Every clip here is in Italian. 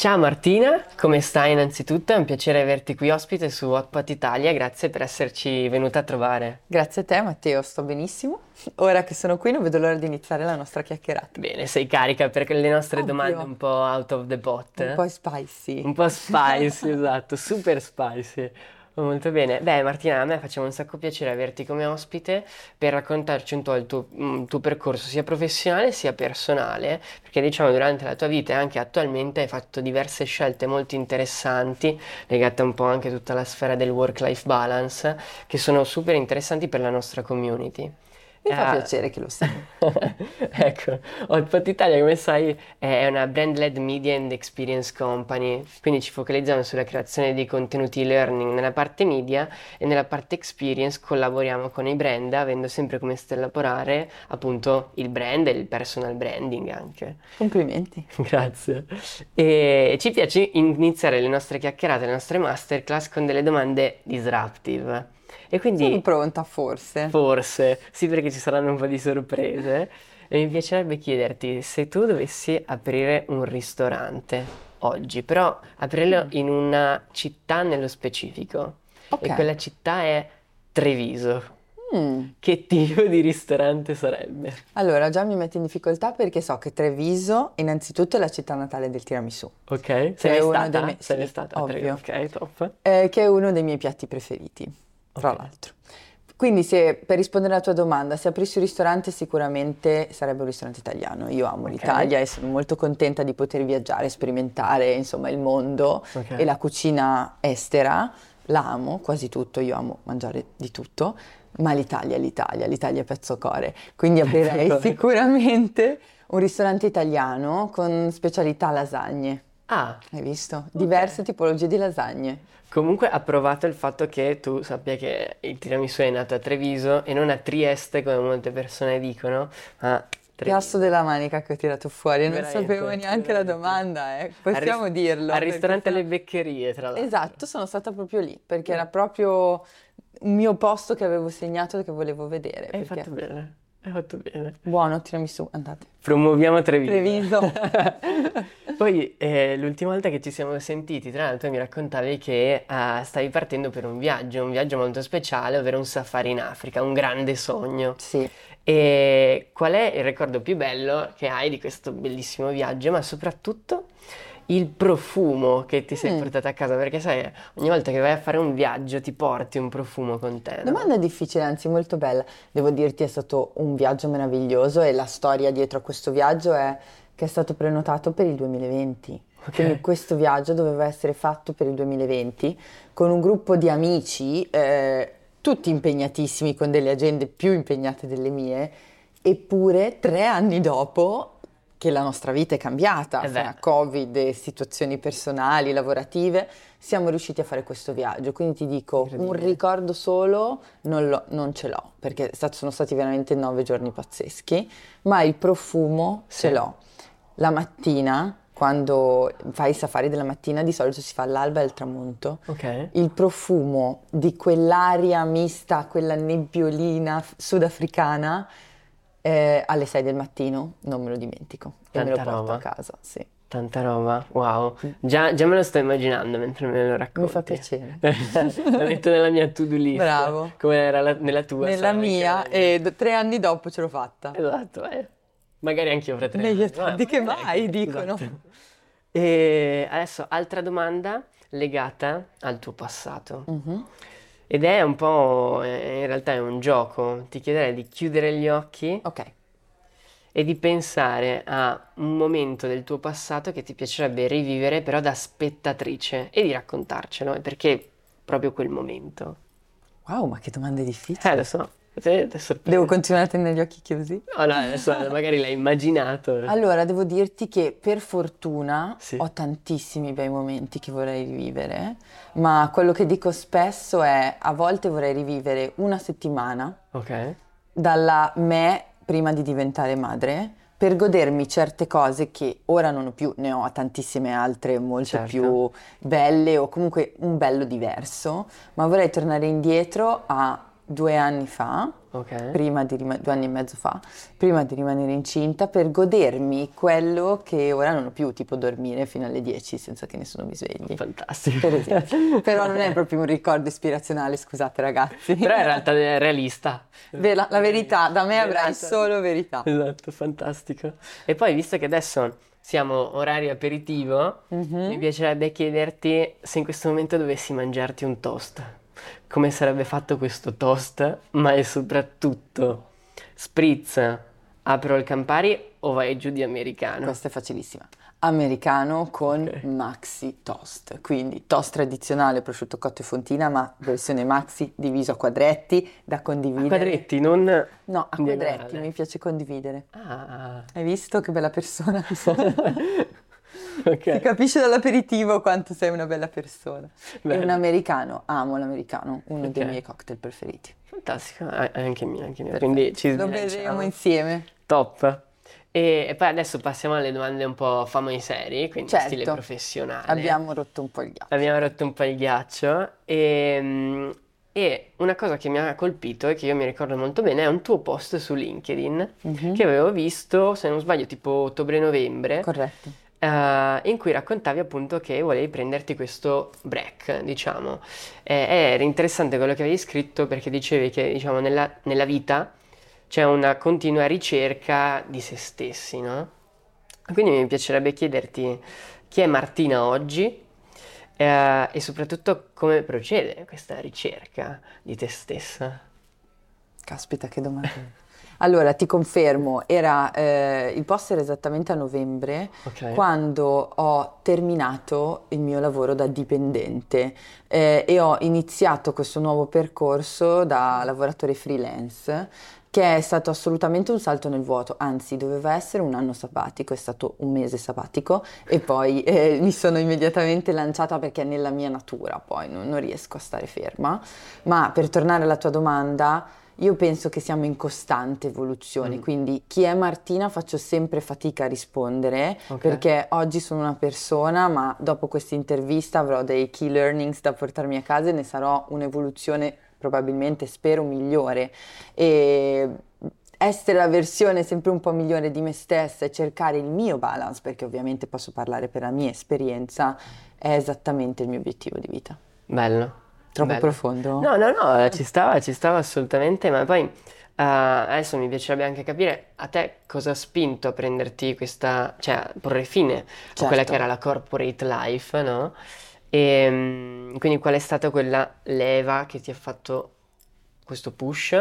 Ciao Martina, come stai innanzitutto? È un piacere averti qui ospite su Hotpot Italia, grazie per esserci venuta a trovare. Grazie a te Matteo, sto benissimo. Ora che sono qui non vedo l'ora di iniziare la nostra chiacchierata. Bene, sei carica per le nostre Ovvio. domande un po' out of the pot. Un po' spicy. Un po' spicy, esatto, super spicy. Molto bene. Beh, Martina, a me faceva un sacco piacere averti come ospite per raccontarci un po' il tuo, mm, tuo percorso sia professionale sia personale, perché diciamo durante la tua vita e anche attualmente hai fatto diverse scelte molto interessanti, legate un po' anche a tutta la sfera del work-life balance, che sono super interessanti per la nostra community. Mi fa Eh, piacere che lo sai. Ecco, Hotpot Italia, come sai, è una brand-led media and experience company, quindi ci focalizziamo sulla creazione di contenuti learning nella parte media e nella parte experience collaboriamo con i brand, avendo sempre come stella polare appunto il brand e il personal branding anche. Complimenti. Grazie. E ci piace iniziare le nostre chiacchierate, le nostre masterclass con delle domande disruptive. E quindi... Sono pronta forse. Forse, sì perché ci saranno un po' di sorprese. E mi piacerebbe chiederti se tu dovessi aprire un ristorante oggi, però aprirlo in una città nello specifico. Ok. E quella città è Treviso. Mm. Che tipo di ristorante sarebbe? Allora, già mi metto in difficoltà perché so che Treviso innanzitutto è la città natale del tiramisù, Ok? Sei stata? dei miei- Sei sì, stata ovvio. Ok, top. eh, che è uno dei miei piatti preferiti, tra Ok. l'altro. Quindi se, per rispondere alla tua domanda, se aprissi un ristorante sicuramente sarebbe un ristorante italiano. Io amo Ok. l'Italia e sono molto contenta di poter viaggiare, sperimentare insomma il mondo Ok. e la cucina estera. La amo, quasi tutto, io amo mangiare di tutto, ma l'Italia è l'Italia, l'Italia è pezzo core. Quindi aprirei sicuramente un ristorante italiano con specialità lasagne. Ah, Hai visto? Diverse tipologie di lasagne. Comunque ha provato il fatto che tu sappia che il tiramisù è nato a Treviso e non a Trieste come molte persone dicono, ma. Piasso della manica che ho tirato fuori, non Veramente, sapevo neanche la veramente. domanda, eh. Al Possiamo ris- dirlo. Al perché ristorante sennò- Le Beccherie, tra l'altro. Esatto, sono stata proprio lì, perché era proprio un mio posto che avevo segnato e che volevo vedere. Hai perché- fatto bene, hai fatto bene. Buono, tiramisù, andate. Promuoviamo Treviso. Treviso. Poi eh, l'ultima volta che ci siamo sentiti, tra l'altro mi raccontavi che eh, stavi partendo per un viaggio, un viaggio molto speciale, ovvero un safari in Africa, un grande sogno. Sì. E qual è il ricordo più bello che hai di questo bellissimo viaggio, ma soprattutto il profumo che ti sei Mm. portata a casa? Perché sai, ogni volta che vai a fare un viaggio ti porti un profumo con te, no? Domanda difficile, anzi molto bella. Devo dirti è stato un viaggio meraviglioso e la storia dietro a questo viaggio è che è stato prenotato per il 2020. Ok. Quindi questo viaggio doveva essere fatto per il 2020 con un gruppo di amici, eh, tutti impegnatissimi, con delle agende più impegnate delle mie, eppure tre anni dopo che la nostra vita è cambiata, Eh fra Covid situazioni personali, lavorative, siamo riusciti a fare questo viaggio. Quindi ti dico, un ricordo solo non, l'ho- non ce l'ho, perché stato- sono stati veramente nove giorni pazzeschi, ma il profumo Sì. ce l'ho. La mattina, quando fai i safari della mattina, di solito si fa all'alba e al tramonto. Ok. Il profumo di quell'aria mista quella nebbiolina sudafricana eh, alle 6 del mattino, non me lo dimentico. E me lo Tanta porto roba. a casa, sì. Tanta roba, wow. Già, già me lo sto immaginando mentre me lo racconti. Mi fa piacere. La metto nella mia to-do list. Bravo. Come era la- nella tua. Nella mia, e d- tre anni dopo ce l'ho fatta. Esatto, eh. Magari anch'io fra tre anni. tardi che magari mai, anche- dicono. esatto. E adesso altra domanda legata al tuo passato. Mhm. Ed è un po', eh, in realtà è un gioco. Ti chiederei di chiudere gli occhi Ok. e di pensare a un momento del tuo passato che ti piacerebbe rivivere, però da spettatrice, e di raccontarcelo, e perché proprio quel momento. Wow, ma che domande difficili. Eh, lo so. Devo continuare a tenere gli occhi chiusi? No, no, adesso magari l'hai immaginato. Allora, devo dirti che per fortuna Sì. ho tantissimi bei momenti che vorrei rivivere, ma quello che dico spesso è a volte vorrei rivivere una settimana Ok, dalla me prima di diventare madre per godermi certe cose che ora non ho più, ne ho tantissime altre molto Certo. più belle o comunque un bello diverso, ma vorrei tornare indietro a due anni fa Ok. prima di rima- due anni e mezzo fa, prima di rimanere incinta, per godermi quello che ora non ho più, tipo dormire fino alle 10 senza che nessuno mi svegli. Fantastico. Per esempio. Però non è proprio un ricordo ispirazionale, scusate ragazzi. Però in realtà è realista. Ve- la, verità, da me avrai Esatto. solo verità. Esatto, fantastico. E poi, visto che adesso siamo orario aperitivo, Mhm. mi piacerebbe chiederti se in questo momento dovessi mangiarti un toast. Come sarebbe fatto questo toast? Ma e soprattutto, spritz, apro il Campari o vai giù di americano? Questa è facilissima. Americano con Ok. maxi toast, quindi toast tradizionale, prosciutto cotto e fontina, ma versione maxi diviso a quadretti da condividere. Quadretti, non... No, a quadretti, mi piace condividere. Ah, Hai visto che bella persona che sono? Si ok. capisce dall'aperitivo quanto sei una bella persona. E Bello. un americano, amo l'americano, uno dei Ok. miei cocktail preferiti. Fantastico, ah, anche mio, anche mio. Quindi ci Lo vedremo insieme. Top. E, e poi adesso passiamo alle domande un po' famo in serie, quindi Certo. stile professionale. Abbiamo rotto un po' il ghiaccio. Abbiamo rotto un po' il ghiaccio e, e una cosa che mi ha colpito e che io mi ricordo molto bene è un tuo post su LinkedIn Mhm. che avevo visto, se non sbaglio, tipo ottobre-novembre, Corretto. Eh, in cui raccontavi appunto che volevi prenderti questo break, diciamo. E- era interessante quello che avevi scritto perché dicevi che, diciamo, nella, nella vita c'è una continua ricerca di se stessi, no? Quindi mi piacerebbe chiederti chi è Martina oggi eh, e soprattutto come procede questa ricerca di te stessa. Caspita, che domanda. Allora, ti confermo, era, eh, il post era esattamente a novembre, Ok. quando ho terminato il mio lavoro da dipendente eh, e ho iniziato questo nuovo percorso da lavoratore freelance che è stato assolutamente un salto nel vuoto, anzi doveva essere un anno sabbatico, è stato un mese sabbatico e poi eh, mi sono immediatamente lanciata perché è nella mia natura, poi non, non riesco a stare ferma. Ma per tornare alla tua domanda, io penso che siamo in costante evoluzione, Mm. quindi chi è Martina faccio sempre fatica a rispondere Ok. perché oggi sono una persona, ma dopo questa intervista avrò dei key learnings da portarmi a casa e ne sarò un'evoluzione probabilmente, spero, migliore. E essere la versione sempre un po' migliore di me stessa e cercare il mio balance, perché ovviamente posso parlare per la mia esperienza, è esattamente il mio obiettivo di vita. Bello. Troppo bello. profondo? No, no, no, ci stava, ci stava assolutamente, ma poi eh, adesso mi piacerebbe anche capire a te cosa ha spinto a prenderti questa, cioè a porre fine a quella Certo. che era la corporate life, no? E mm, quindi qual è stata quella leva che ti ha fatto questo push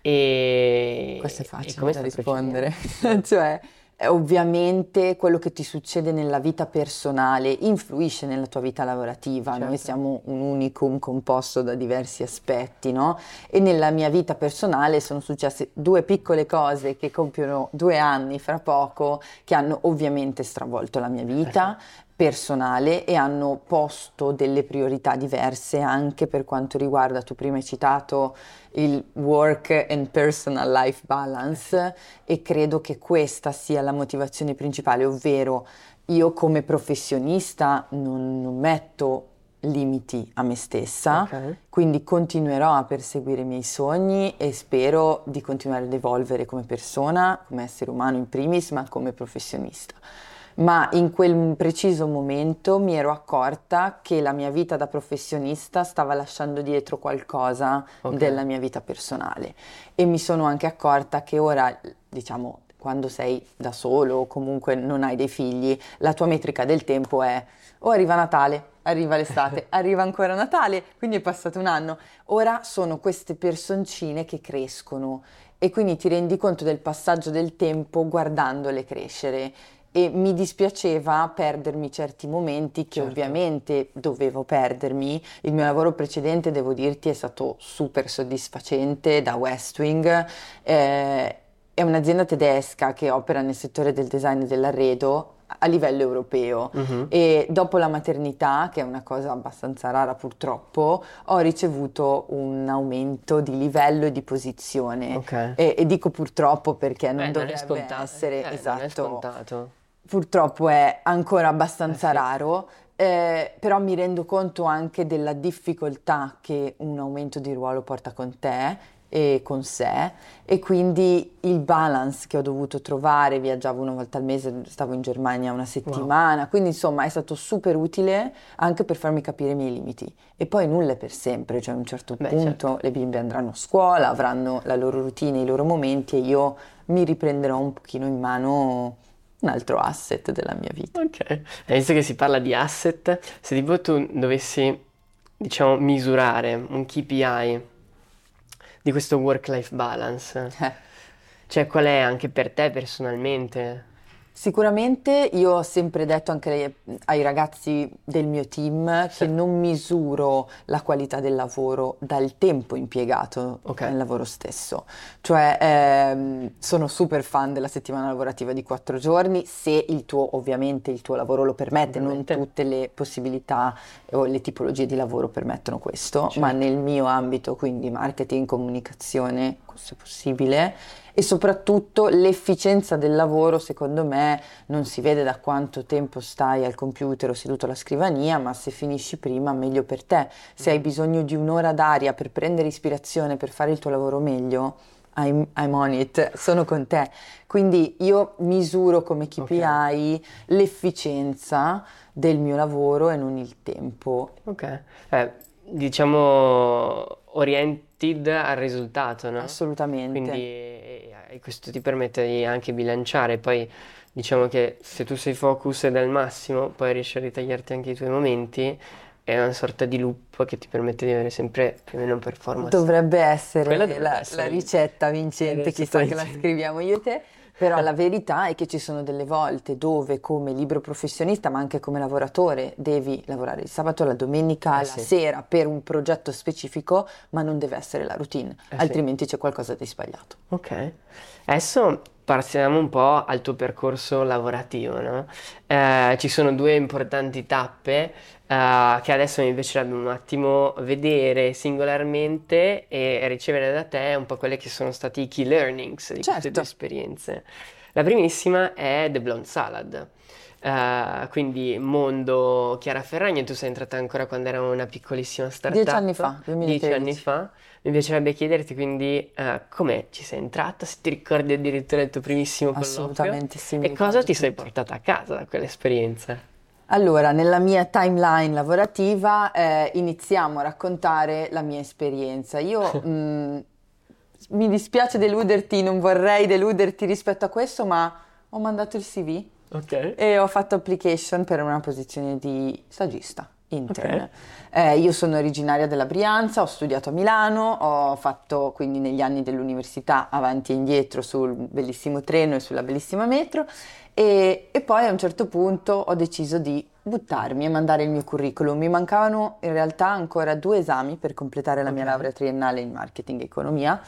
e, Questo è e facile come da rispondere. cioè, eh, ovviamente quello che ti succede nella vita personale influisce nella tua vita lavorativa. Noi Certo. siamo un unicum composto da diversi aspetti, no? E nella mia vita personale sono successe due piccole cose che compiono due anni fra poco, che hanno ovviamente stravolto la mia vita personale e hanno posto delle priorità diverse anche per quanto riguarda, tu prima hai citato il work and personal life balance e credo che questa sia la motivazione principale, ovvero io come professionista non, non metto limiti a me stessa, Ok. quindi continuerò a perseguire i miei sogni e spero di continuare ad evolvere come persona, come essere umano in primis, ma come professionista. Ma in quel preciso momento mi ero accorta che la mia vita da professionista stava lasciando dietro qualcosa Ok. della mia vita personale e mi sono anche accorta che ora, diciamo, quando sei da solo o comunque non hai dei figli, la tua metrica del tempo è o arriva Natale, arriva l'estate, arriva ancora Natale, quindi è passato un anno. Ora sono queste personcine che crescono e quindi ti rendi conto del passaggio del tempo guardandole crescere. E mi dispiaceva perdermi certi momenti che Certo. ovviamente dovevo perdermi. Il mio lavoro precedente, devo dirti, è stato super soddisfacente da West Wing. Eh, è un'azienda tedesca che opera nel settore del design e dell'arredo a livello europeo Mhm. e dopo la maternità, che è una cosa abbastanza rara purtroppo, ho ricevuto un aumento di livello e di posizione. Ok. E, e dico purtroppo perché non non è dovrebbe scontato. essere Eh, non esatto. Purtroppo è ancora abbastanza Eh sì. raro, eh, però mi rendo conto anche della difficoltà che un aumento di ruolo porta con te e con sé e quindi il balance che ho dovuto trovare, viaggiavo una volta al mese, stavo in Germania una settimana, wow. quindi insomma è stato super utile anche per farmi capire i miei limiti. E poi nulla è per sempre, cioè a un certo Beh, punto certo. le bimbe andranno a scuola, avranno la loro routine, i loro momenti e io mi riprenderò un pochino in mano un altro asset della mia vita. Ok, visto che si parla di asset, se tipo tu dovessi, diciamo, misurare un KPI di questo work-life balance? Eh. Cioè, qual è anche per te personalmente? Sicuramente io ho sempre detto anche ai ragazzi del mio team sì. che non misuro la qualità del lavoro dal tempo impiegato okay. nel lavoro stesso. Cioè ehm, sono super fan della settimana lavorativa di quattro giorni se il tuo, ovviamente il tuo lavoro lo permette, ovviamente. non tutte le possibilità o le tipologie di lavoro permettono questo, certo. ma nel mio ambito, quindi marketing, comunicazione, se possibile, e soprattutto l'efficienza del lavoro secondo me non si vede da quanto tempo stai al computer o seduto alla scrivania, ma se finisci prima meglio per te. Se hai bisogno di un'ora d'aria per prendere ispirazione, per fare il tuo lavoro meglio, I'm, I'm, on it, sono con te. Quindi io misuro come KPI okay. l'efficienza del mio lavoro e non il tempo. Ok, eh, diciamo oriented al risultato, no? Assolutamente. Quindi e questo ti permette di anche bilanciare. Poi diciamo che se tu sei focus del massimo, poi riesci a ritagliarti anche i tuoi momenti. È una sorta di loop che ti permette di avere sempre più o meno performance. Dovrebbe essere, la, essere la, ricetta vincente, chissà che la scriviamo io e te. Però la verità è che ci sono delle volte dove come libero professionista, ma anche come lavoratore, devi lavorare il sabato, la domenica, eh la sì. sera per un progetto specifico, ma non deve essere la routine, eh altrimenti sì. c'è qualcosa di sbagliato. Ok. Adesso passiamo un po' al tuo percorso lavorativo, no? eh, ci sono due importanti tappe uh, che adesso mi piacerebbe un attimo vedere singolarmente e ricevere da te un po' quelle che sono stati i key learnings di certo. queste due esperienze. La primissima è The Blonde Salad. Uh, quindi mondo Chiara Ferragni, tu sei entrata ancora quando era una piccolissima startup. Dieci anni fa, 2013. Dieci anni fa. Mi piacerebbe chiederti quindi uh, come ci sei entrata, se ti ricordi addirittura il tuo primissimo colloquio. Assolutamente sì. E cosa ti sei portata a casa da quell'esperienza? Allora, nella mia timeline lavorativa eh, iniziamo a raccontare la mia esperienza. Io mh, mm, mi dispiace deluderti, non vorrei deluderti rispetto a questo, ma ho mandato il CV okay. e ho fatto application per una posizione di stagista intern. Okay. Eh, io sono originaria della Brianza, ho studiato a Milano, ho fatto quindi negli anni dell'università avanti e indietro sul bellissimo treno e sulla bellissima metro e, e, poi a un certo punto ho deciso di buttarmi e mandare il mio curriculum. Mi mancavano in realtà ancora due esami per completare la okay. mia laurea triennale in marketing e economia,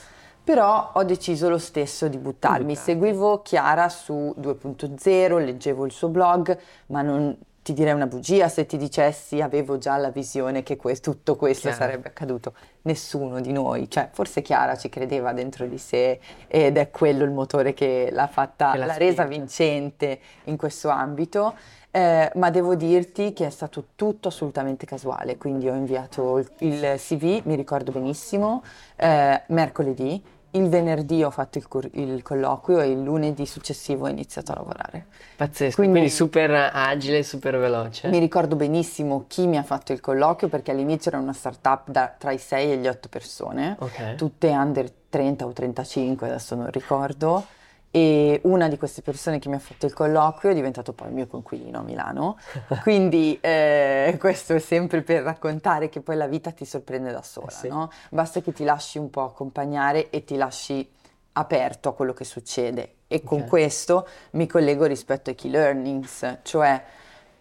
però ho deciso lo stesso di buttarmi. Seguivo Chiara su 2.0, leggevo il suo blog, ma non ti direi una bugia se ti dicessi avevo già la visione che que- tutto questo Chiara. sarebbe accaduto. Nessuno di noi, cioè forse Chiara ci credeva dentro di sé ed è quello il motore che l'ha fatta, che l'ha resa vincente in questo ambito. Eh, ma devo dirti che è stato tutto assolutamente casuale, quindi ho inviato il, il CV, mi ricordo benissimo, eh, mercoledì, il venerdì ho fatto il, cur- il, colloquio e il lunedì successivo ho iniziato a lavorare. Pazzesco, quindi, quindi, super agile, super veloce. Mi ricordo benissimo chi mi ha fatto il colloquio perché all'inizio era una startup da tra i 6 e gli 8 persone, okay. tutte under 30 o 35, adesso non ricordo e una di queste persone che mi ha fatto il colloquio è diventato poi il mio conquilino a Milano. Quindi eh, questo è sempre per raccontare che poi la vita ti sorprende da sola, eh sì. no? Basta che ti lasci un po' accompagnare e ti lasci aperto a quello che succede. E okay. con questo mi collego rispetto ai key learnings, cioè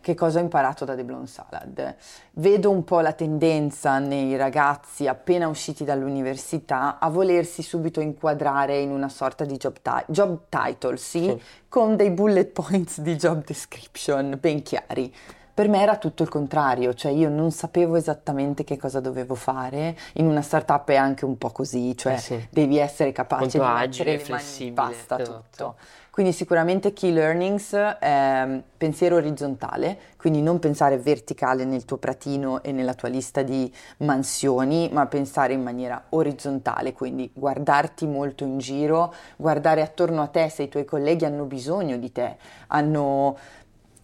che cosa ho imparato da The Blonde Salad? Vedo un po' la tendenza nei ragazzi appena usciti dall'università a volersi subito inquadrare in una sorta di job, ti- job title, sì, sì, con dei bullet points di job description ben chiari. Per me era tutto il contrario, cioè io non sapevo esattamente che cosa dovevo fare. In una startup è anche un po' così, cioè Eh sì. devi essere capace Molto di agile, mettere le mani in pasta esatto. tutto. Quindi sicuramente key learnings, ehm, pensiero orizzontale, quindi non pensare verticale nel tuo pratino e nella tua lista di mansioni, ma pensare in maniera orizzontale, quindi guardarti molto in giro, guardare attorno a te se i tuoi colleghi hanno bisogno di te, hanno,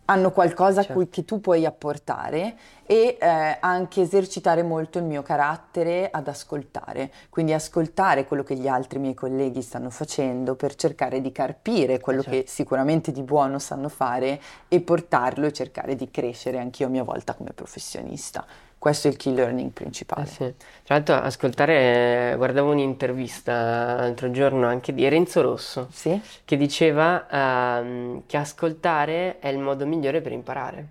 hanno qualcosa Certo. cui, che tu puoi apportare e eh, anche esercitare molto il mio carattere ad ascoltare, quindi ascoltare quello che gli altri miei colleghi stanno facendo per cercare di carpire quello certo. che sicuramente di buono sanno fare e portarlo e cercare di crescere anch'io a mia volta come professionista. Questo è il key learning principale. Eh sì. Tra l'altro, ascoltare, guardavo un'intervista l'altro giorno anche di Renzo Rosso Sì? che diceva ehm, che ascoltare è il modo migliore per imparare.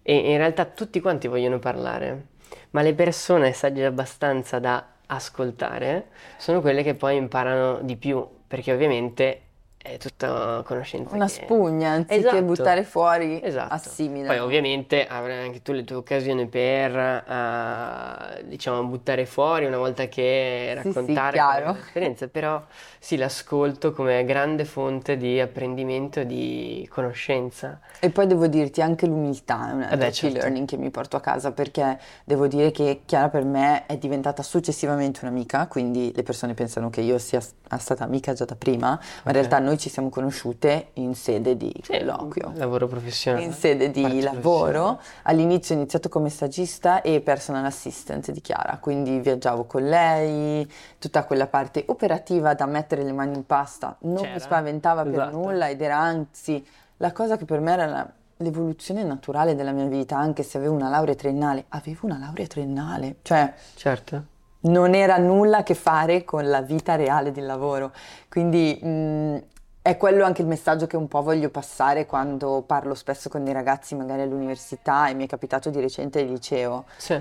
E in realtà tutti quanti vogliono parlare, ma le persone sagge abbastanza da ascoltare sono quelle che poi imparano di più, perché ovviamente è tutta conoscenza Una che- spugna, anziché Esatto. buttare fuori, Esatto. assimila. Poi ovviamente avrai anche tu le tue occasioni per, eh, diciamo, buttare fuori una volta che Sì, sì, raccontare chiaro. l'esperienza, però sì, l'ascolto come grande fonte di apprendimento e di conoscenza. E poi devo dirti anche l'umiltà è un altro beh, key certo. learning che mi porto a casa perché devo dire che Chiara per me è diventata successivamente un'amica, quindi le persone pensano che io sia stata amica già da prima, ma in Ok. realtà noi ci siamo conosciute in sede di colloquio. lavoro professionale. In sede di lavoro, all'inizio ho iniziato come stagista e personal assistant di Chiara, quindi viaggiavo con lei, tutta quella parte operativa da mettere le mani in pasta non mi C'era. spaventava per Esatto. nulla ed era anzi la cosa che per me era la- l'evoluzione naturale della mia vita, anche se avevo una laurea triennale, avevo una laurea triennale, cioè Certo. non era nulla a che fare con la vita reale del lavoro. Quindi mh, è quello anche il messaggio che un po' voglio passare quando parlo spesso con dei ragazzi, magari all'università, e mi è capitato di recente al liceo. Sì.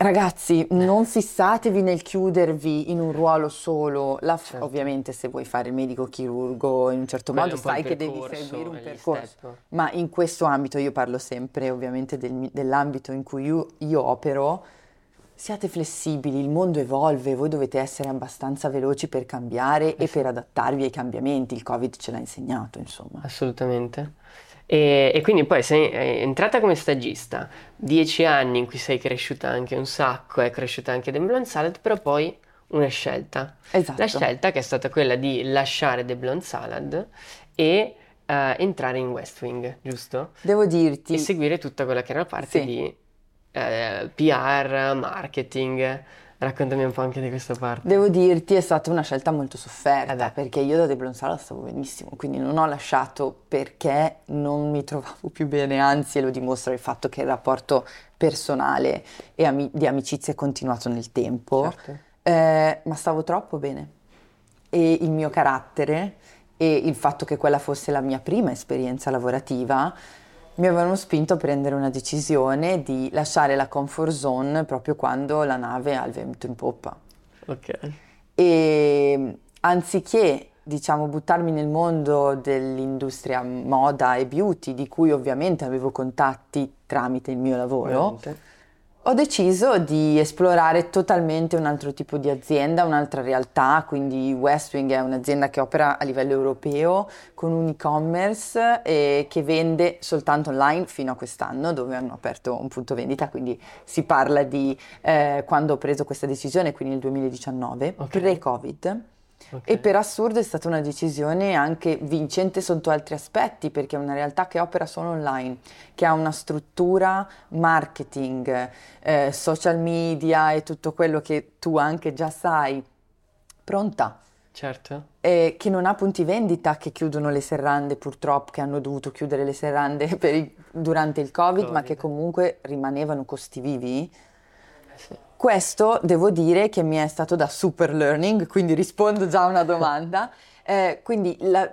Ragazzi, non fissatevi nel chiudervi in un ruolo solo. La Certo. Ovviamente, se vuoi fare il medico chirurgo in un certo Quello modo, un il sai che devi seguire un percorso. step. Ma in questo ambito, io parlo sempre ovviamente del dell'ambito in cui io, io opero, siate flessibili, il mondo evolve, voi dovete essere abbastanza veloci per cambiare e per adattarvi ai cambiamenti. Il Covid ce l'ha insegnato, insomma. Assolutamente. E, e quindi poi sei è entrata come stagista, dieci anni in cui sei cresciuta anche un sacco, è cresciuta anche The Blonde Salad, però poi una scelta. Esatto. La scelta che è stata quella di lasciare The Blonde Salad e eh, entrare in West Wing, giusto? Devo dirti, E seguire tutta quella che era la parte Sì. di eh, PR, marketing. Raccontami un po' anche di questa parte. Devo dirti, è stata una scelta molto sofferta Eh perché io da De Blonsala stavo benissimo, quindi non ho lasciato perché non mi trovavo più bene, anzi, lo dimostra il fatto che il rapporto personale e ami- di amicizia è continuato nel tempo, Certo. Eh, ma stavo troppo bene. E il mio carattere e il fatto che quella fosse la mia prima esperienza lavorativa mi avevano spinto a prendere una decisione di lasciare la comfort zone proprio quando la nave ha il vento in poppa. Ok. E anziché, diciamo, buttarmi nel mondo dell'industria moda e beauty, di cui ovviamente avevo contatti tramite il mio lavoro, Ovviamente. Ho deciso di esplorare totalmente un altro tipo di azienda, un'altra realtà, quindi Westwing è un'azienda che opera a livello europeo con un e-commerce eh, che vende soltanto online fino a quest'anno dove hanno aperto un punto vendita, quindi si parla di eh, quando ho preso questa decisione, quindi nel 2019, Ok. pre-Covid. Ok. E per assurdo è stata una decisione anche vincente sotto altri aspetti, perché è una realtà che opera solo online, che ha una struttura marketing, eh, social media e tutto quello che tu anche già sai, pronta, Certo. e che non ha punti vendita, che chiudono le serrande purtroppo, che hanno dovuto chiudere le serrande il- durante il Covid, ma Covid. che comunque rimanevano costi vivi. Sì. Questo devo dire che mi è stato da super learning, quindi rispondo già a una domanda. Eh, quindi la-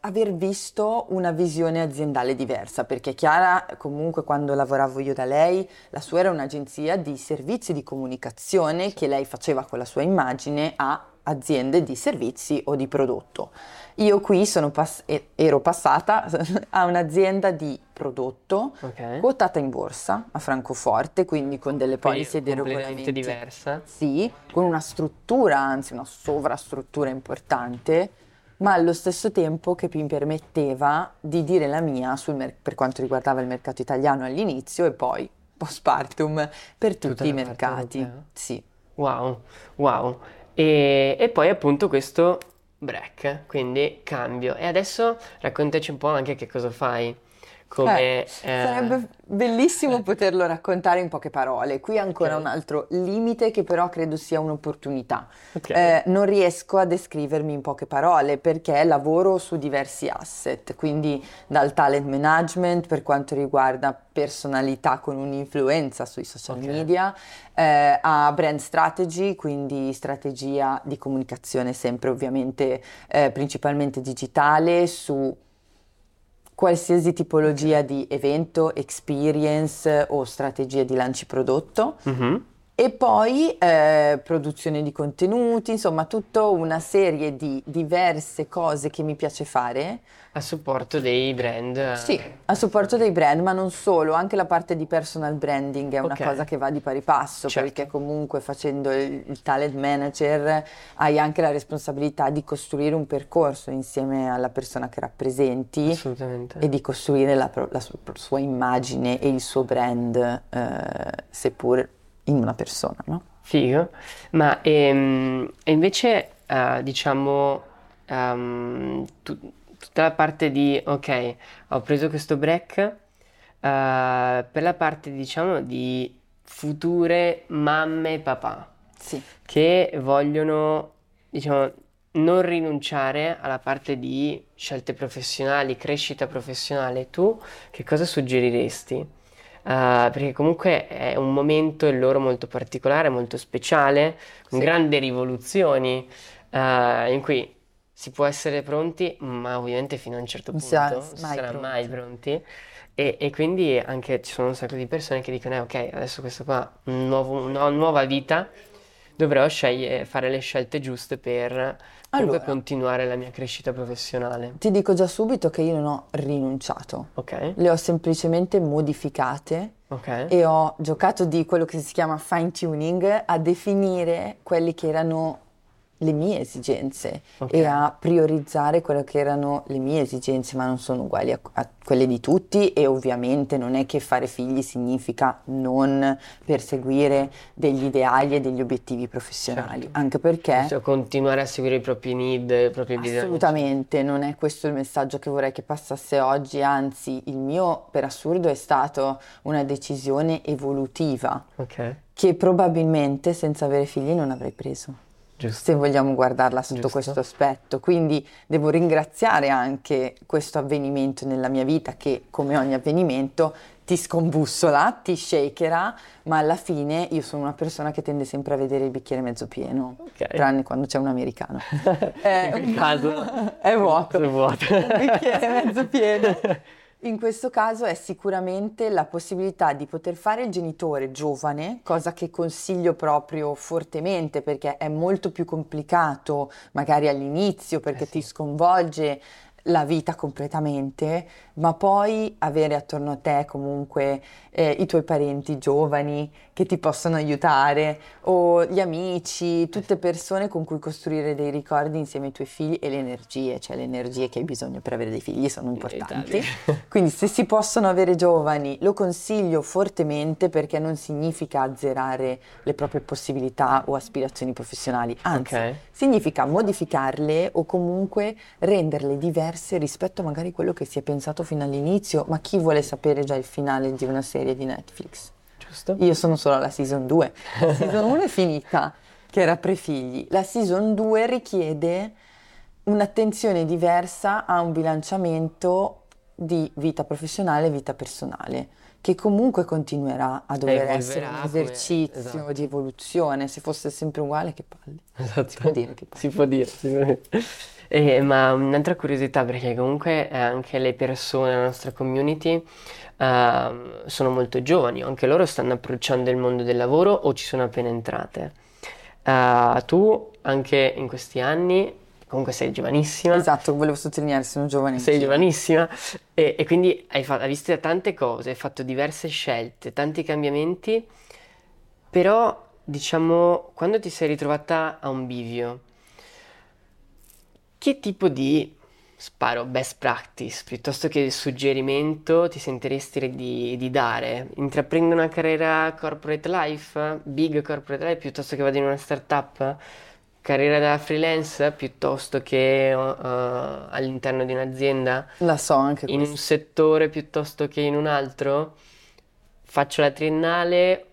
aver visto una visione aziendale diversa, perché Chiara comunque quando lavoravo io da lei, la sua era un'agenzia di servizi di comunicazione che lei faceva con la sua immagine a aziende di servizi o di prodotto. Io qui pass- ero passata a un'azienda di prodotto okay. quotata in borsa a Francoforte, quindi con delle polizze di regolamenti diversa. Sì, con una struttura, anzi una sovrastruttura importante, ma allo stesso tempo che mi permetteva di dire la mia mer- per quanto riguardava il mercato italiano all'inizio e poi postpartum per tutti i mercati. Sì. Wow, wow. E, e poi appunto questo break, quindi cambio. E adesso raccontaci un po' anche che cosa fai. Come, eh, eh... Sarebbe bellissimo poterlo raccontare in poche parole. Qui ancora okay. un altro limite che però credo sia un'opportunità. Okay. Eh, non riesco a descrivermi in poche parole perché lavoro su diversi asset, quindi dal talent management per quanto riguarda personalità con un'influenza sui social okay. media, eh, a brand strategy, quindi strategia di comunicazione sempre ovviamente eh, principalmente digitale su qualsiasi tipologia di evento, experience o strategia di lanci prodotto. Mm-hmm. E poi eh, produzione di contenuti, insomma, tutta una serie di diverse cose che mi piace fare. A supporto dei brand. Sì, a supporto dei brand, ma non solo, anche la parte di personal branding è una okay. cosa che va di pari passo, certo. perché comunque facendo il, il, talent manager hai anche la responsabilità di costruire un percorso insieme alla persona che rappresenti e di costruire la, la, sua, la, sua, immagine e il suo brand, eh, seppur in una persona, no? Figo. Ma ehm, invece, uh, diciamo, um, tu, tutta la parte di, ok, ho preso questo break, uh, per la parte, diciamo, di future mamme e papà. Sì. Che vogliono, diciamo, non rinunciare alla parte di scelte professionali, crescita professionale. Tu che cosa suggeriresti? Uh, perché comunque è un momento il loro molto particolare, molto speciale, con sì. grandi rivoluzioni, uh, in cui si può essere pronti, ma ovviamente fino a un certo punto non si sarà pronti. mai pronti. E, e, quindi anche ci sono un sacco di persone che dicono: eh, Ok, adesso questo qua, nuovo, una nuova vita, dovrò scegliere, fare le scelte giuste per allora, continuare la mia crescita professionale. Ti dico già subito che io non ho rinunciato. Ok. Le ho semplicemente modificate. Ok. E ho giocato di quello che si chiama fine tuning a definire quelli che erano le mie esigenze okay. e a priorizzare quelle che erano le mie esigenze, ma non sono uguali a, a, quelle di tutti e ovviamente non è che fare figli significa non perseguire degli ideali e degli obiettivi professionali, certo. anche perché... Cioè, continuare a seguire i propri need, i propri bisogni. Assolutamente, non è questo il messaggio che vorrei che passasse oggi, anzi il mio per assurdo è stato una decisione evolutiva okay. che probabilmente senza avere figli non avrei preso. Giusto. se vogliamo guardarla sotto Giusto. questo aspetto. Quindi devo ringraziare anche questo avvenimento nella mia vita che, come ogni avvenimento, ti scombussola, ti shakerà, ma alla fine io sono una persona che tende sempre a vedere il bicchiere mezzo pieno, okay. tranne quando c'è un americano. eh, In caso è vuoto. È vuoto. il bicchiere mezzo pieno. In questo caso è sicuramente la possibilità di poter fare il genitore giovane, cosa che consiglio proprio fortemente perché è molto più complicato magari all'inizio perché eh sì. ti sconvolge la vita completamente, ma poi avere attorno a te comunque eh, i tuoi parenti giovani che ti possono aiutare o gli amici, tutte persone con cui costruire dei ricordi insieme ai tuoi figli e le energie, cioè le energie che hai bisogno per avere dei figli sono importanti. Quindi se si possono avere giovani lo consiglio fortemente perché non significa azzerare le proprie possibilità o aspirazioni professionali, anzi okay. significa modificarle o comunque renderle diverse rispetto a magari quello che si è pensato fino all'inizio, ma chi vuole sapere già il finale di una serie di Netflix? Giusto. Io sono solo alla season 2. La season 1 è finita, che era prefigli. La season 2 richiede un'attenzione diversa a un bilanciamento di vita professionale e vita personale, che comunque continuerà a dover essere un esercizio come... esatto. di evoluzione. Se fosse sempre uguale, che palle. Esatto. Si può dire che palle. Si può dire, si può dire. Eh, ma un'altra curiosità, perché comunque anche le persone nella nostra community uh, sono molto giovani, anche loro stanno approcciando il mondo del lavoro o ci sono appena entrate. Uh, tu anche in questi anni, comunque sei giovanissima. Esatto, volevo sottolineare, sono giovane. Sei giovanissima e, e quindi hai, fatto, hai visto tante cose, hai fatto diverse scelte, tanti cambiamenti, però diciamo, quando ti sei ritrovata a un bivio, che tipo di, sparo, best practice, piuttosto che suggerimento ti sentiresti di, di dare? Intraprendere una carriera corporate life, big corporate life, piuttosto che vado in una startup? Carriera da freelance piuttosto che uh, all'interno di un'azienda? La so anche in questo. un settore piuttosto che in un altro? Faccio la triennale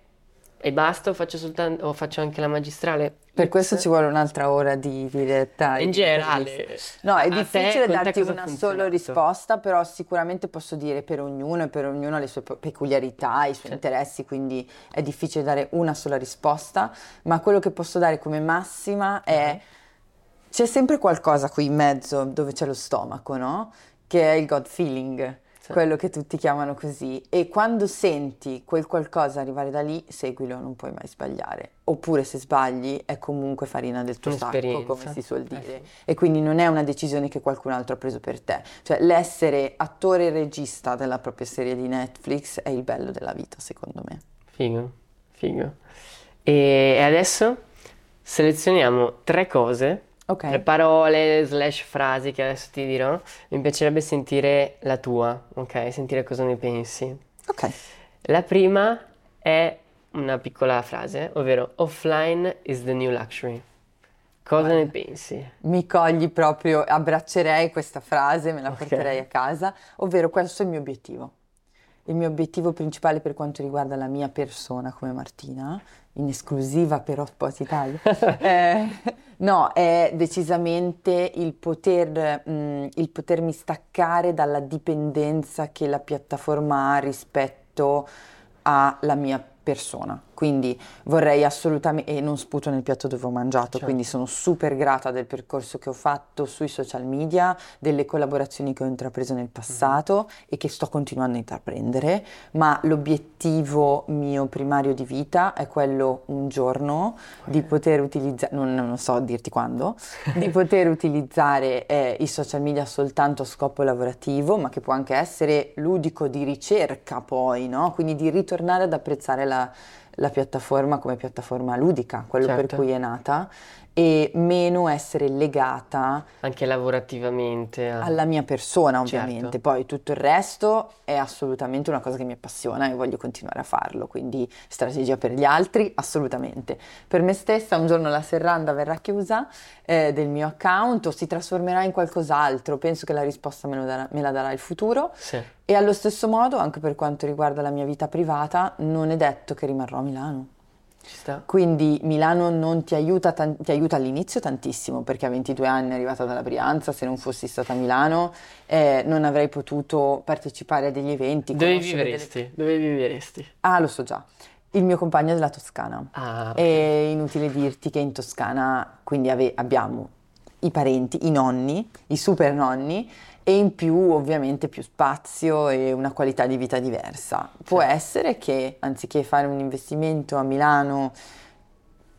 e basta o faccio soltanto o faccio anche la magistrale? Per questo ci vuole un'altra ora di diretta. In generale, No, è difficile te darti una funzionato? risposta, però sicuramente posso dire per ognuno e per ognuno ha le sue pe- peculiarità, i suoi Sì. interessi, quindi è difficile dare una sola risposta, ma quello che posso dare come massima è c'è sempre qualcosa qui in mezzo dove c'è lo stomaco, no? Che è il God feeling, Sì. quello che tutti chiamano così. E quando senti quel qualcosa arrivare da lì, seguilo, non puoi mai sbagliare. Oppure se sbagli è comunque farina del tuo sacco, come si suol Eh dire. sì. E quindi non è una decisione che qualcun altro ha preso per te. Cioè l'essere attore e regista della propria serie di Netflix è il bello della vita, secondo me. Figo, figo. E adesso selezioniamo tre cose, Ok. tre parole slash frasi che adesso ti dirò. Mi piacerebbe sentire la tua, ok? Sentire cosa ne pensi. Ok. La prima è una piccola frase, ovvero offline is the new luxury. Cosa ne pensi? Mi cogli proprio, abbraccerei questa frase, me la Ok. porterei a casa, ovvero questo è il mio obiettivo. Il mio obiettivo principale per quanto riguarda la mia persona come Martina, in esclusiva per Hotspot Italia, eh, no, è decisamente il poter, mm, il potermi staccare dalla dipendenza che la piattaforma ha rispetto alla mia persona. Quindi vorrei assolutamente, e non sputo nel piatto dove ho mangiato, Certo. quindi sono super grata del percorso che ho fatto sui social media, delle collaborazioni che ho intrapreso nel passato e che sto continuando a intraprendere, ma l'obiettivo mio primario di vita è quello un giorno di poter utilizzare, non, non so dirti quando, di poter utilizzare eh, i social media soltanto a scopo lavorativo, ma che può anche essere ludico di ricerca poi, no? Quindi di ritornare ad apprezzare la, la piattaforma come piattaforma ludica, quello per Certo. cui è nata, e meno essere legata Anche lavorativamente. a- alla mia persona, Certo. ovviamente. Poi tutto il resto è assolutamente una cosa che mi appassiona e voglio continuare a farlo. Quindi strategia per gli altri, assolutamente. Per me stessa, un giorno la serranda verrà chiusa eh, del mio account o si trasformerà in qualcos'altro. Penso che la risposta me, darà- me la darà il futuro. Sì. E allo stesso modo, anche per quanto riguarda la mia vita privata, non è detto che rimarrò a Milano. Quindi Milano non ti aiuta, tan- ti aiuta all'inizio tantissimo perché a 22 anni è arrivata dalla Brianza, se non fossi stata a Milano eh, non avrei potuto partecipare a degli eventi. Dove conoscere delle- vivresti? Dove vivresti? Ah, lo so già. Il mio compagno è della Toscana. Ah, ok. È inutile dirti che in Toscana quindi ave- abbiamo i parenti, i nonni, i super nonni e in più ovviamente più spazio e una qualità di vita diversa. Può Sì. essere che anziché fare un investimento a Milano,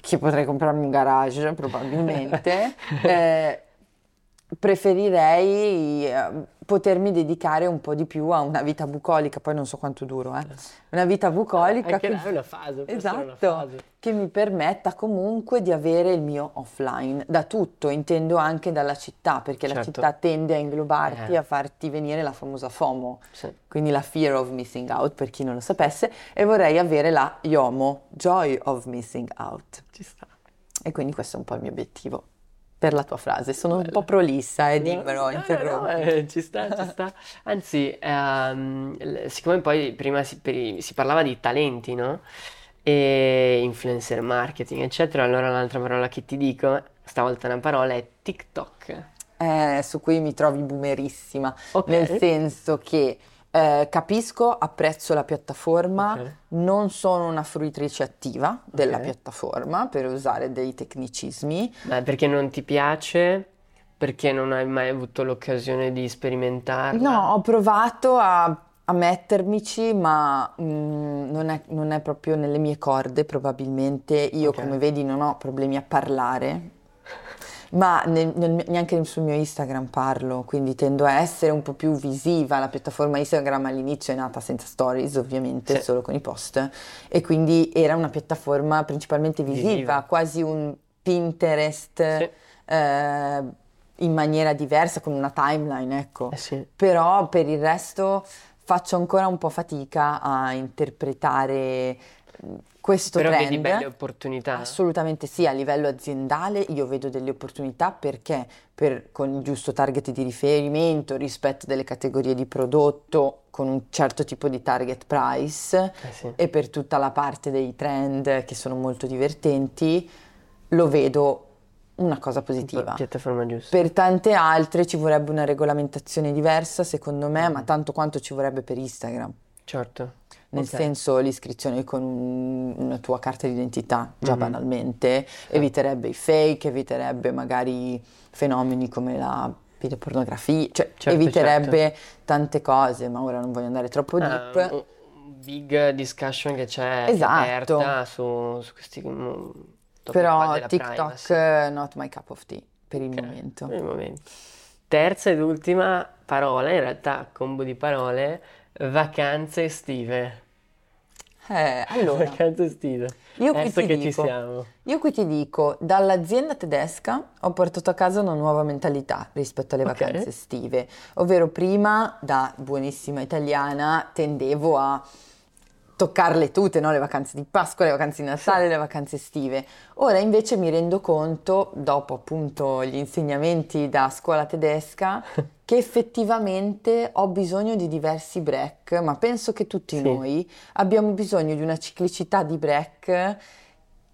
che potrei comprarmi un garage probabilmente, eh, preferirei eh, potermi dedicare un po' di più a una vita bucolica, poi non so quanto duro, eh. Una vita bucolica Anche che- è una fase, essere una Esatto, fase. che mi permetta comunque di avere il mio offline, da tutto, intendo anche dalla città, perché la Certo. città tende a inglobarti, Eh. a farti venire la famosa FOMO, Sì. quindi la fear of missing out, per chi non lo sapesse, e vorrei avere la YOMO, joy of missing out. Ci sta. E quindi questo è un po' il mio obiettivo. Per la tua frase, sono un Bello. po' prolissa, eh, No, dimmelo, no, no, interrompi. no, eh, ci sta, ci sta. Anzi, ehm, siccome poi prima si, per si parlava di talenti, no? E influencer marketing, eccetera, allora l'altra parola che ti dico, stavolta una parola, è TikTok. Eh, su cui mi trovi boomerissima, Ok. nel senso che eh, capisco, apprezzo la piattaforma, Ok. non sono una fruitrice attiva della Ok. piattaforma per usare dei tecnicismi. Ma perché non ti piace? Perché non hai mai avuto l'occasione di sperimentarla? No, ho provato a, a mettermici, ma mm, non è, non è proprio nelle mie corde, probabilmente. Io, Ok. come vedi, non ho problemi a parlare. ma nel- nel- neanche sul mio Instagram parlo, quindi tendo a essere un po' più visiva. La piattaforma Instagram all'inizio è nata senza stories, ovviamente, Sì. solo con i post, e quindi era una piattaforma principalmente visiva, Visiva. quasi un Pinterest Sì. eh, in maniera diversa, con una timeline, ecco. Eh sì. Però per il resto faccio ancora un po' fatica a interpretare questo Però trend. vedi belle opportunità. Assolutamente sì, a livello aziendale io vedo delle opportunità perché per- con il giusto target di riferimento, rispetto delle categorie di prodotto, con un certo tipo di target price Eh sì. e per tutta la parte dei trend che sono molto divertenti, lo vedo una cosa positiva. Piattaforma giusta. Per tante altre ci vorrebbe una regolamentazione diversa, secondo me, Mm. ma tanto quanto ci vorrebbe per Instagram. Certo. Nel Ok. senso, l'iscrizione con un- una tua carta d'identità, già Mhm. banalmente, eviterebbe i fake, eviterebbe magari fenomeni come la pedopornografia, cioè Certo, eviterebbe tante cose, ma ora non voglio andare troppo Ah, deep. un big discussion che c'è Esatto. aperta su, su questi qua Però TikTok, privacy. not my cup of tea per il Ok, momento. per il momento. Terza ed ultima parola, in realtà combo di parole, vacanze estive. Eh, allora, Vacanze estive. io qui Adesso ti che ci dico, siamo. io qui ti dico, dall'azienda tedesca ho portato a casa una nuova mentalità rispetto alle Ok. vacanze estive, ovvero prima, da buonissima italiana, tendevo a toccarle tutte, no? Le vacanze di Pasqua, le vacanze di Natale, le vacanze estive. Ora invece mi rendo conto, dopo appunto gli insegnamenti da scuola tedesca, che effettivamente ho bisogno di diversi break, ma penso che tutti Sì. noi abbiamo bisogno di una ciclicità di break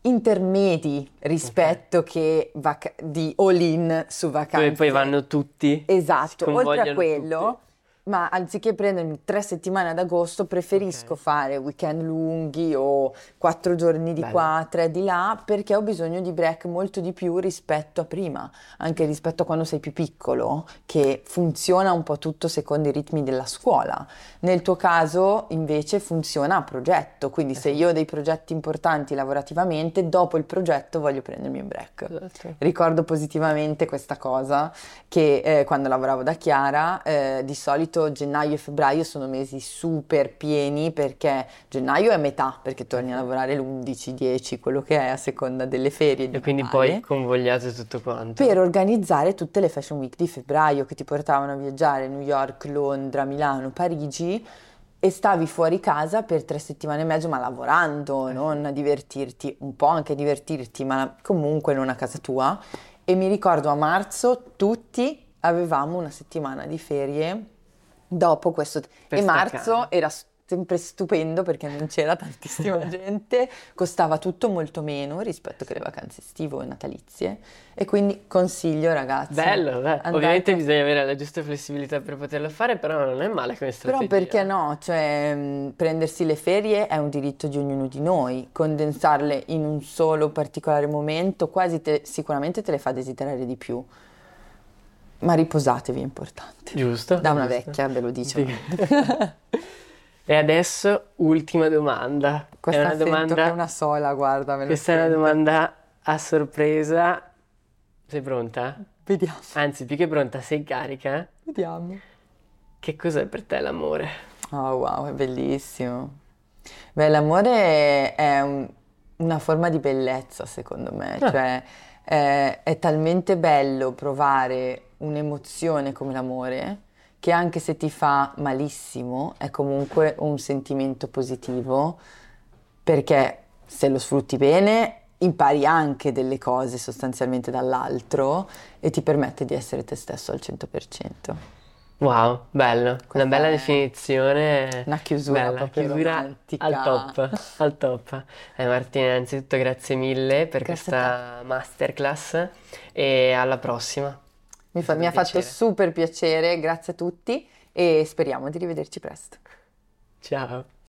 intermedi rispetto che vaca- di all-in su vacanze. Dove poi vanno tutti. Esatto, oltre a quello, tutti. Ma anziché prendermi tre settimane ad agosto, preferisco Ok. fare weekend lunghi o quattro giorni di Bello. qua, tre di là, perché ho bisogno di break molto di più rispetto a prima, anche rispetto a quando sei più piccolo, che funziona un po' tutto secondo i ritmi della scuola. Nel tuo caso invece funziona a progetto, quindi se io ho dei progetti importanti lavorativamente, dopo il progetto voglio prendermi un break. Esatto. Ricordo positivamente questa cosa che eh, quando lavoravo da Chiara, eh, di solito gennaio e febbraio sono mesi super pieni perché gennaio è metà, perché torni a lavorare l'11, 10, quello che è a seconda delle ferie E quindi Natale, poi convogliate tutto quanto. per organizzare tutte le fashion week di febbraio che ti portavano a viaggiare New York, Londra, Milano, Parigi e stavi fuori casa per tre settimane e mezzo, ma lavorando, non a divertirti, un po' anche a divertirti, ma comunque non a casa tua. E mi ricordo a marzo tutti avevamo una settimana di ferie dopo questo. Per e staccare. marzo era sempre stupendo perché non c'era tantissima gente, costava tutto molto meno rispetto che le vacanze estive e natalizie. E quindi consiglio ragazzi. Bello, beh. andate- Ovviamente bisogna avere la giusta flessibilità per poterlo fare, però non è male come Però strategia. perché no? Cioè, mh, prendersi le ferie è un diritto di ognuno di noi, condensarle in un solo particolare momento quasi te- sicuramente te le fa desiderare di più. Ma riposatevi è importante. Giusto? Da una giusto. vecchia ve lo dice. E adesso, ultima domanda. Questa è una sento domanda... è una sola, guarda, Questa è una sento. domanda a sorpresa. Sei pronta? Vediamo, Anzi, più che pronta, sei carica? vediamo. Che cos'è per te l'amore? Oh wow, è bellissimo. Beh, l'amore è un- una forma di bellezza, secondo me, Ah. cioè è, è talmente bello provare un'emozione come l'amore che anche se ti fa malissimo è comunque un sentimento positivo perché se lo sfrutti bene impari anche delle cose sostanzialmente dall'altro e ti permette di essere te stesso al 100%. Wow, bello. Questa Una bella definizione. una chiusura bella, proprio chiusura romantica. al top, al top. Eh, Martina, innanzitutto grazie mille per Grazie questa masterclass e alla prossima. Mi, fa- mi ha fatto super piacere, grazie a tutti e speriamo di rivederci presto. Ciao.